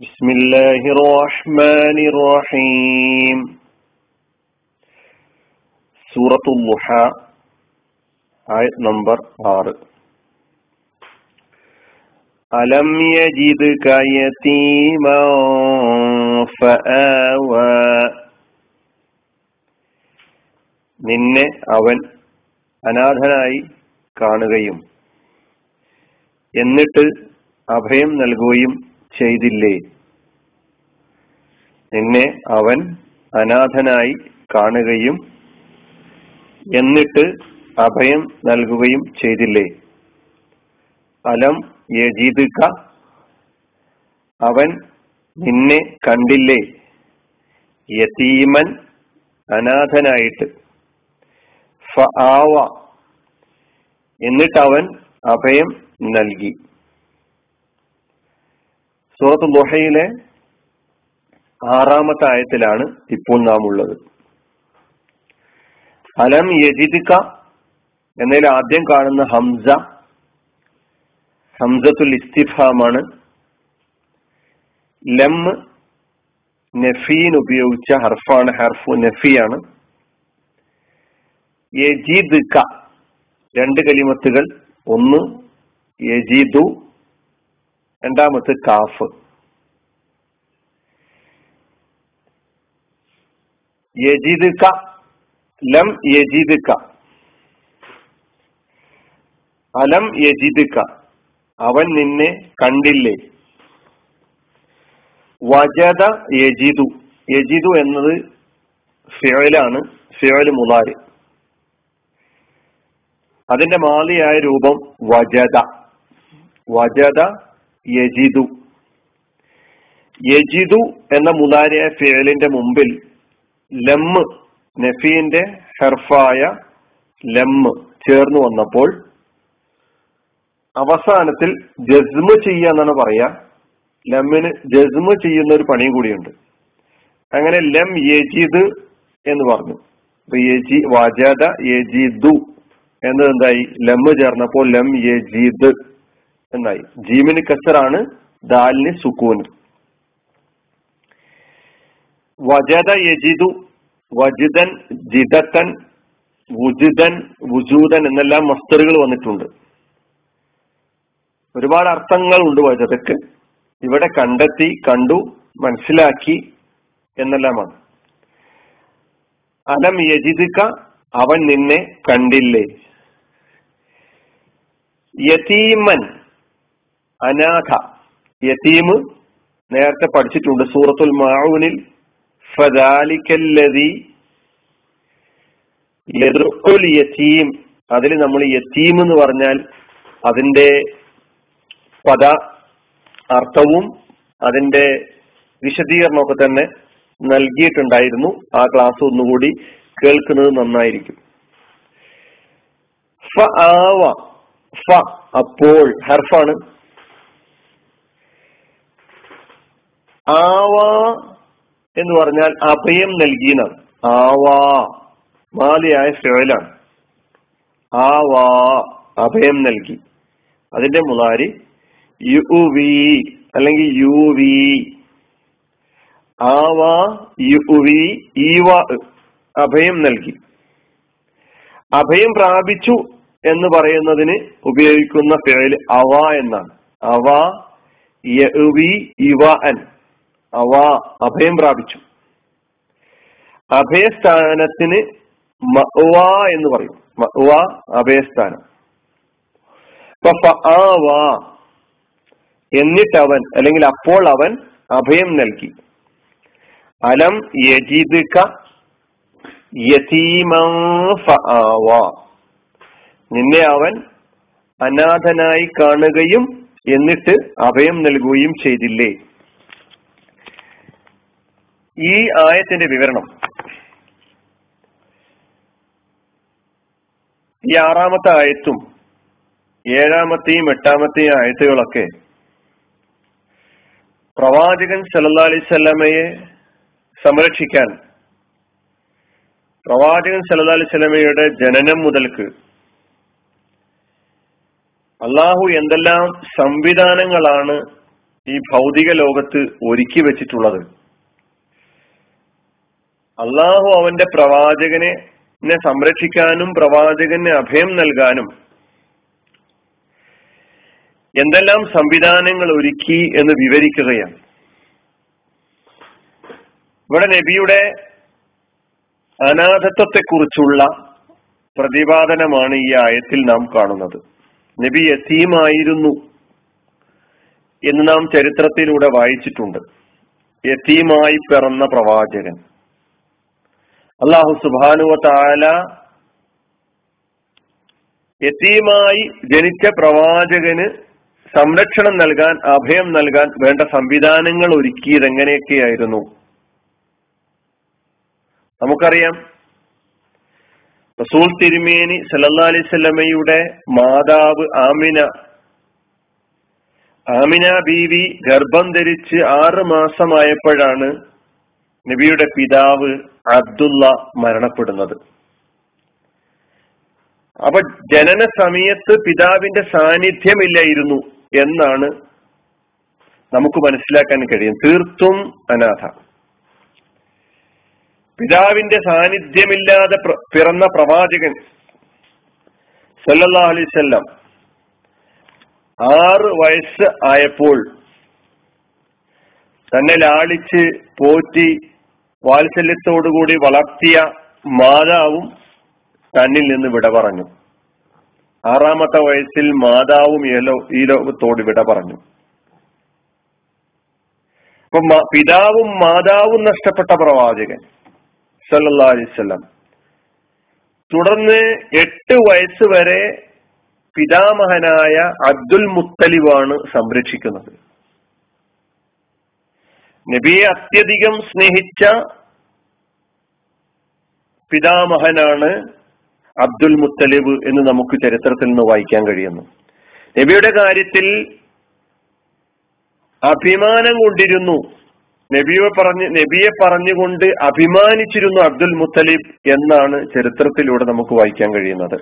بسم الله الرحمن الرحيم سورة الضحى آية نمبر 6 ألم يجدك يتيما فآوى നിന്നെ അവൻ അനാഥനായി കാണുകയും എന്നിട്ട് അഭയം നൽകുകയും ചെയ്തില്ലേ നിന്നെ അവൻ അനാഥനായി കാണുകയും എന്നിട്ട് അഭയം നൽകുകയും ചെയ്തില്ലേ? അലം യജീദുക അവൻ നിന്നെ കണ്ടില്ലേ? യതീമൻ അനാഥനായിട്ട്. ഫആവ എന്നിട്ട് അവൻ അഭയം നൽകി. സൂറത്ത് ദുഹയിലെ ആറാമത്തെ ആയത്തിലാണ് ഇപ്പോൾ നാം ഉള്ളത്. അലം യജിദിക്ക എന്നതിൽ ആദ്യം കാണുന്ന ഹംസ ഹംസത്തുൽ ഇസ്തിഫാമാണ്. ലം നഫീൻ ഉപയോഗിച്ച ഹർഫാണ് ഹർഫു നഫിയാണ്. യജീദ് രണ്ട് കലിമത്തുകൾ ഒന്ന് യജീദു രണ്ടാമത്തെ കാഫ്. യജിദുക ലം യജിദുക. അലം യജിദുക. അവൻ നിന്നെ കണ്ടില്ലേ? വജദ യജിദു. യജിദു എന്നത് ഫിയലാണ് ഫിയൽ മുലാരി അതിന്റെ മാലിയായ രൂപം വജദ. വജദ യജിദു. യജിദു എന്ന മുതാരിയ ഫിയലിന്റെ മുമ്പിൽ ലമ്മ് നഫീന്റെ ഹെർഫായ ലമ്മ് ചേർന്ന് വന്നപ്പോൾ അവസാനത്തിൽ ജസ്മ് ചെയ്യുക എന്നാണ് പറയാ ലമ്മിന് ജസ്മ് ചെയ്യുന്ന ഒരു പണിയും കൂടിയുണ്ട്. അങ്ങനെ ലം യജിദ് എന്ന് പറഞ്ഞു. അപ്പൊ യജി വജദ യജിദു എന്നത് എന്തായി? ലമ്മ് ചേർന്നപ്പോൾ ലം യജിദ് എന്നായി. ജീമിന് കസറാണ് ദാലിന് സുക്കൂന്. വജദ യജിദു വജിദൻ ജിദത്തൻ വുജിദൻ വുജൂദൻ എന്നെല്ലാം മസ്തറുകൾ വന്നിട്ടുണ്ട്. ഒരുപാട് അർത്ഥങ്ങൾ ഉണ്ട് വജതക്ക് ഇവിടെ കണ്ടെത്തി കണ്ടു മനസ്സിലാക്കി എന്നെല്ലാമാണ്. അലം യജിദിക്ക അവൻ നിന്നെ കണ്ടില്ലേ? യതീമൻ അനാഥ. യതീമ് നേരത്തെ പഠിച്ചിട്ടുണ്ട് സൂറത്തുൽ മാഊനിൽ യതീം. അതിൽ നമ്മൾ യത്തീം എന്ന് പറഞ്ഞാൽ അതിന്റെ പദ അർത്ഥവും അതിന്റെ വിശദീകരണമൊക്കെ തന്നെ നൽകിയിട്ടുണ്ടായിരുന്നു. ആ ക്ലാസ് ഒന്നുകൂടി കേൾക്കുന്നത് നന്നായിരിക്കും. ഫ ആവ ഫ അപ്പോൾ ഹർഫാണ്. ആവാ എന്ന് പറഞ്ഞാൽ അഭയം നൽകിയെന്നാണ് ആവാ. മാലിയായ ഫേലാണ് ആവാ. അഭയം നൽകി. അതിന്റെ മുതാരി യു വി അല്ലെങ്കിൽ യു വി ആവാ യു വി ഈവ അഭയം നൽകി. അഭയം പ്രാപിച്ചു എന്ന് പറയുന്നതിന് ഉപയോഗിക്കുന്ന പേര് അവ എന്നാണ്. അവ യവി ഇവ അൻ. അവ അഭയം പ്രാപിച്ചു. അഭയസ്ഥാനത്തിന് മഅ്വാ എന്ന് പറയും. മഅവ അഭയസ്ഥാനം. എന്നിട്ട് അവൻ അല്ലെങ്കിൽ അപ്പോൾ അവൻ അഭയം നൽകി. അലം യജിദുക നിന്നെ അവൻ അനാഥനായി കാണുകയും എന്നിട്ട് അഭയം നൽകുകയും ചെയ്തില്ലേ? ഈ ആയത്തിന്റെ വിവരണം. ഈ ആറാമത്തെ ആയത്തും ഏഴാമത്തെയും എട്ടാമത്തെയും ആയത്തുകളൊക്കെ പ്രവാചകൻ സല്ലാ അലൈവല്ലമയെ സംരക്ഷിക്കാൻ പ്രവാചകൻ സല്ലാ അലൈവല്ലമയുടെ ജനനം മുതൽക്ക് അള്ളാഹു എന്തെല്ലാം സംവിധാനങ്ങളാണ് ഈ ഭൗതിക ലോകത്ത് ഒരുക്കി വെച്ചിട്ടുള്ളത്. അള്ളാഹു അവന്റെ പ്രവാചകനെ സംരക്ഷിക്കാനും പ്രവാചകന് അഭയം നൽകാനും എന്തെല്ലാം സംവിധാനങ്ങൾ ഒരുക്കി എന്ന് വിവരിക്കുകയാണ്. ഇവിടെ നബിയുടെ അനാഥത്വത്തെക്കുറിച്ചുള്ള പ്രതിപാദനമാണ് ഈ ആയത്തിൽ നാം കാണുന്നത്. നബി യസീമായിരുന്നു എന്ന് നാം ചരിത്രത്തിലൂടെ വായിച്ചിട്ടുണ്ട്. യസീമായി പിറന്ന പ്രവാചകൻ. അള്ളാഹു സുബാനുവ താല യത്തീമായി ജനിച്ച പ്രവാചകന് സംരക്ഷണം നൽകാൻ അഭയം നൽകാൻ വേണ്ട സംവിധാനങ്ങൾ ഒരുക്കിയത് എങ്ങനെയൊക്കെയായിരുന്നു നമുക്കറിയാം. റസൂൽ തിരുമേനി സല്ലാ അലൈവല്ലമയുടെ മാതാവ് ആമിന. ആമിന ബീവി ഗർഭം ധരിച്ച് ആറ് മാസമായപ്പോഴാണ് നബിയുടെ പിതാവ് അബ്ദുള്ള മരണപ്പെടുന്നത്. അപ്പൊ ജനന സമയത്ത് പിതാവിന്റെ സാന്നിധ്യമില്ലായിരുന്നു എന്നാണ് നമുക്ക് മനസ്സിലാക്കാൻ കഴിയും. തീർത്തും അനാഥ. പിതാവിന്റെ സാന്നിധ്യമില്ലാതെ പിറന്ന പ്രവാചകൻ സല്ലല്ലാ അലൈവല്ലം ആറ് വയസ്സ് ആയപ്പോൾ തന്നെ ലാളിച്ച് പോറ്റി വാത്സല്യത്തോടുകൂടി വളർത്തിയ മാതാവും തന്നിൽ നിന്ന് വിട പറഞ്ഞു. ആറാമത്തെ വയസ്സിൽ മാതാവും ഈ ലോകത്തോട് വിട പറഞ്ഞു. അപ്പൊ പിതാവും മാതാവും നഷ്ടപ്പെട്ട പ്രവാചകൻ സല്ലാ അലിസ്വല്ലാം തുടർന്ന് എട്ട് വയസ്സ് വരെ പിതാമഹനായ അബ്ദുൽ മുത്തലിബാണ് സംരക്ഷിക്കുന്നത്. നബിയെ അത്യധികം സ്നേഹിച്ച പിതാമഹനാണ് അബ്ദുൽ മുത്തലിബ് എന്ന് നമുക്ക് ചരിത്രത്തിൽ നിന്ന് വായിക്കാൻ കഴിയുന്നു. നബിയുടെ കാര്യത്തിൽ അഭിമാനം കൊണ്ടിരുന്നു. നബിയെ പറഞ്ഞ് നബിയെ പറഞ്ഞുകൊണ്ട് അഭിമാനിച്ചിരുന്നു അബ്ദുൽ മുത്തലിബ് എന്നാണ് ചരിത്രത്തിലൂടെ നമുക്ക് വായിക്കാൻ കഴിയുന്നത്.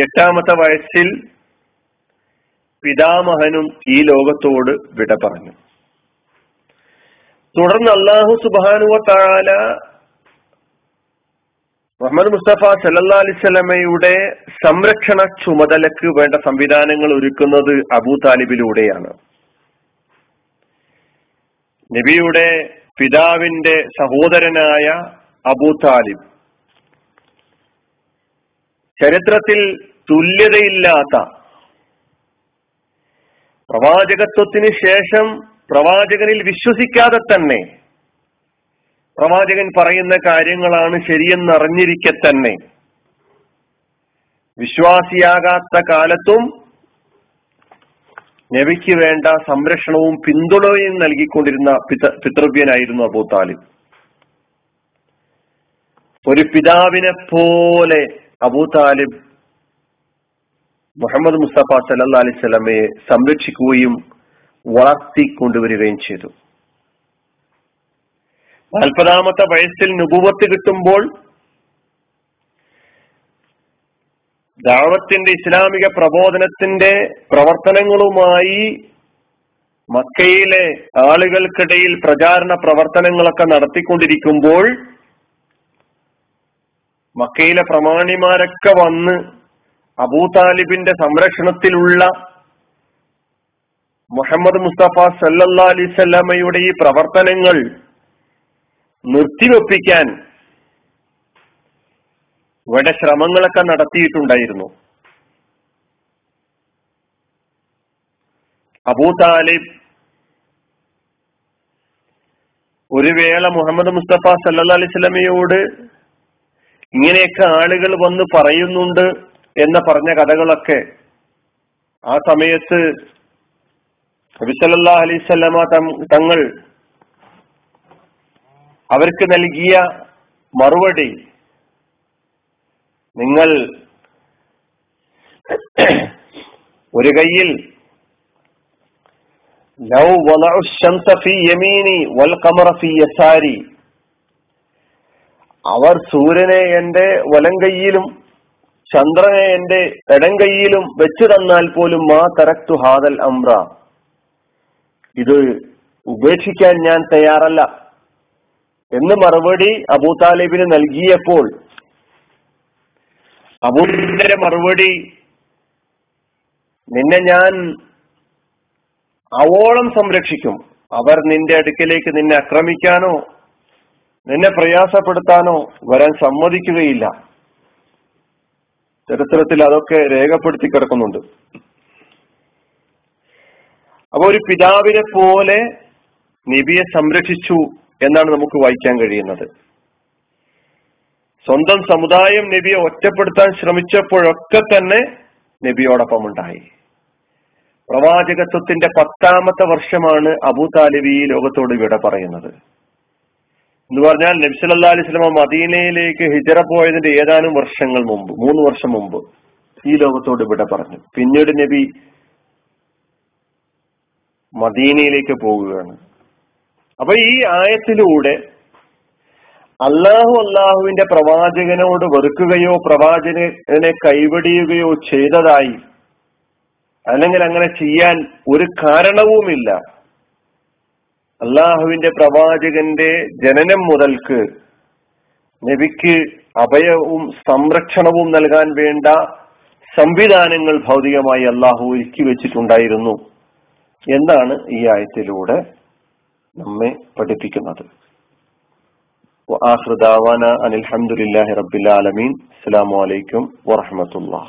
എട്ടാമത്തെ വയസ്സിൽ പിതാമഹനും ഈ ലോകത്തോട് വിട പറഞ്ഞു. തുടർന്ന് അള്ളാഹു സുബാനുവ താല മുഹമ്മദ് മുസ്തഫ സല്ലാ അലിസ്ലമയുടെ സംരക്ഷണ ചുമതലക്ക് വേണ്ട സംവിധാനങ്ങൾ ഒരുക്കുന്നത് അബൂ താലിബിലൂടെയാണ്. നബിയുടെ പിതാവിന്റെ സഹോദരനായ അബൂ താലിബ് ചരിത്രത്തിൽ തുല്യതയില്ലാത്ത പ്രവാചകത്വത്തിന് ശേഷം പ്രവാചകനിൽ വിശ്വസിക്കാതെ തന്നെ പ്രവാചകൻ പറയുന്ന കാര്യങ്ങളാണ് ശരിയെന്നറിഞ്ഞിരിക്കെ തന്നെ. വിശ്വാസിയാകാത്ത കാലത്തും നബിക്ക് വേണ്ട സംരക്ഷണവും പിന്തുണയും നൽകിക്കൊണ്ടിരുന്ന പിതൃവ്യനായിരുന്നു അബൂ താലിബ്. ഒരു പിതാവിനെ പോലെ അബൂ താലിബ് മുഹമ്മദ് മുസ്തഫ സല്ലാ അലൈഹി സ്വലമയെ സംരക്ഷിക്കുകയും വളർത്തിക്കൊണ്ടുവരികയും ചെയ്തു. നാൽപ്പതാമത്തെ വയസ്സിൽ നുപൂവത്ത് കിട്ടുമ്പോൾ ദാവത്തിന്റെ ഇസ്ലാമിക പ്രബോധനത്തിന്റെ പ്രവർത്തനങ്ങളുമായി മക്കയിലെ ആളുകൾക്കിടയിൽ പ്രചാരണ പ്രവർത്തനങ്ങളൊക്കെ നടത്തിക്കൊണ്ടിരിക്കുമ്പോൾ മക്കയിലെ പ്രമാണിമാരൊക്കെ വന്ന് അബൂ താലിബിന്റെ സംരക്ഷണത്തിലുള്ള മുഹമ്മദ് മുസ്തഫ സല്ലാ അലിസ്വല്ലാമയുടെ ഈ പ്രവർത്തനങ്ങൾ നിർത്തിവെപ്പിക്കാൻ ഇവിടെ ശ്രമങ്ങളൊക്കെ നടത്തിയിട്ടുണ്ടായിരുന്നു. അബൂ താലിബ് ഒരു വേള മുഹമ്മദ് മുസ്തഫ സല്ലാ അലൈവല്ലമയോട് ഇങ്ങനെയൊക്കെ ആളുകൾ വന്ന് പറയുന്നുണ്ട്. എന്ന് പറഞ്ഞ കഥകളൊക്കെ ആ സമയത്ത് നബിസല്ലാ അലൈവല്ലമ തങ്ങൾ അവർക്ക് നൽകിയ മറുപടി നിങ്ങൾ ഒരു കയ്യിൽ അവർ സൂര്യനെ എന്റെ വലം കൈയിലും ചന്ദ്രനെ എന്റെ ഇടം കൈയിലും വെച്ചു തന്നാൽ പോലും മാ തരക്തു ഹാദൽ അമ്ര ഇത് ഉപേക്ഷിക്കാൻ ഞാൻ തയ്യാറല്ല. എന്ന് മറുപടി അബൂ താലിബിന് നൽകിയപ്പോൾ അബൂലിന്റെ മറുപടി നിന്നെ ഞാൻ അവോളം സംരക്ഷിക്കും. അവർ നിന്റെ അടുക്കലേക്ക് നിന്നെ ആക്രമിക്കാനോ നിന്നെ പ്രയാസപ്പെടുത്താനോ വരാൻ സമ്മതിക്കുകയില്ല. ചരിത്രത്തിൽ അതൊക്കെ രേഖപ്പെടുത്തി കിടക്കുന്നുണ്ട്. അപ്പൊ ഒരു പിതാവിനെ പോലെ നബിയെ സംരക്ഷിച്ചു എന്നാണ് നമുക്ക് വായിക്കാൻ കഴിയുന്നത്. സ്വന്തം സമുദായം നബിയെ ഒറ്റപ്പെടുത്താൻ ശ്രമിച്ചപ്പോഴൊക്കെ തന്നെ നബിയോടൊപ്പം ഉണ്ടായി പ്രവാചകത്വത്തിന്റെ പത്താമത്തെ വർഷമാണ് അബു താലിബി ലോകത്തോട് വിട പറയുന്നത്. എന്ന് പറഞ്ഞാൽ നബ്സല്ലാ അലൈഹി സ്വലമ മദീനയിലേക്ക് ഹിജറ പോയതിന്റെ ഏതാനും വർഷങ്ങൾ മുമ്പ് മൂന്ന് വർഷം മുമ്പ് ഈ ലോകത്തോട് വിട പറഞ്ഞു. പിന്നീട് നബി മദീനയിലേക്ക് പോവുകയാണ്. അപ്പൊ ഈ ആയത്തിലൂടെ അള്ളാഹു അള്ളാഹുവിന്റെ പ്രവാചകനോട് വെറുക്കുകയോ പ്രവാചകനെ കൈവടിയുകയോ ചെയ്തതായി അല്ലെങ്കിൽ അങ്ങനെ ചെയ്യാൻ ഒരു കാരണവുമില്ല. അള്ളാഹുവിന്റെ പ്രവാചകന്റെ ജനനം മുതൽക്ക് നബിക്ക് അഭയവും സംരക്ഷണവും നൽകാൻ വേണ്ട സംവിധാനങ്ങൾ ഭൗതികമായി അള്ളാഹു ഒരുക്കി വെച്ചിട്ടുണ്ടായിരുന്നു എന്നാണ് ഈ ആയത്തിലൂടെ നമ്മെ പഠിപ്പിക്കുന്നത് وآخر دعوانا أن الحمد لله رب العالمين السلام عليكم ورحمة الله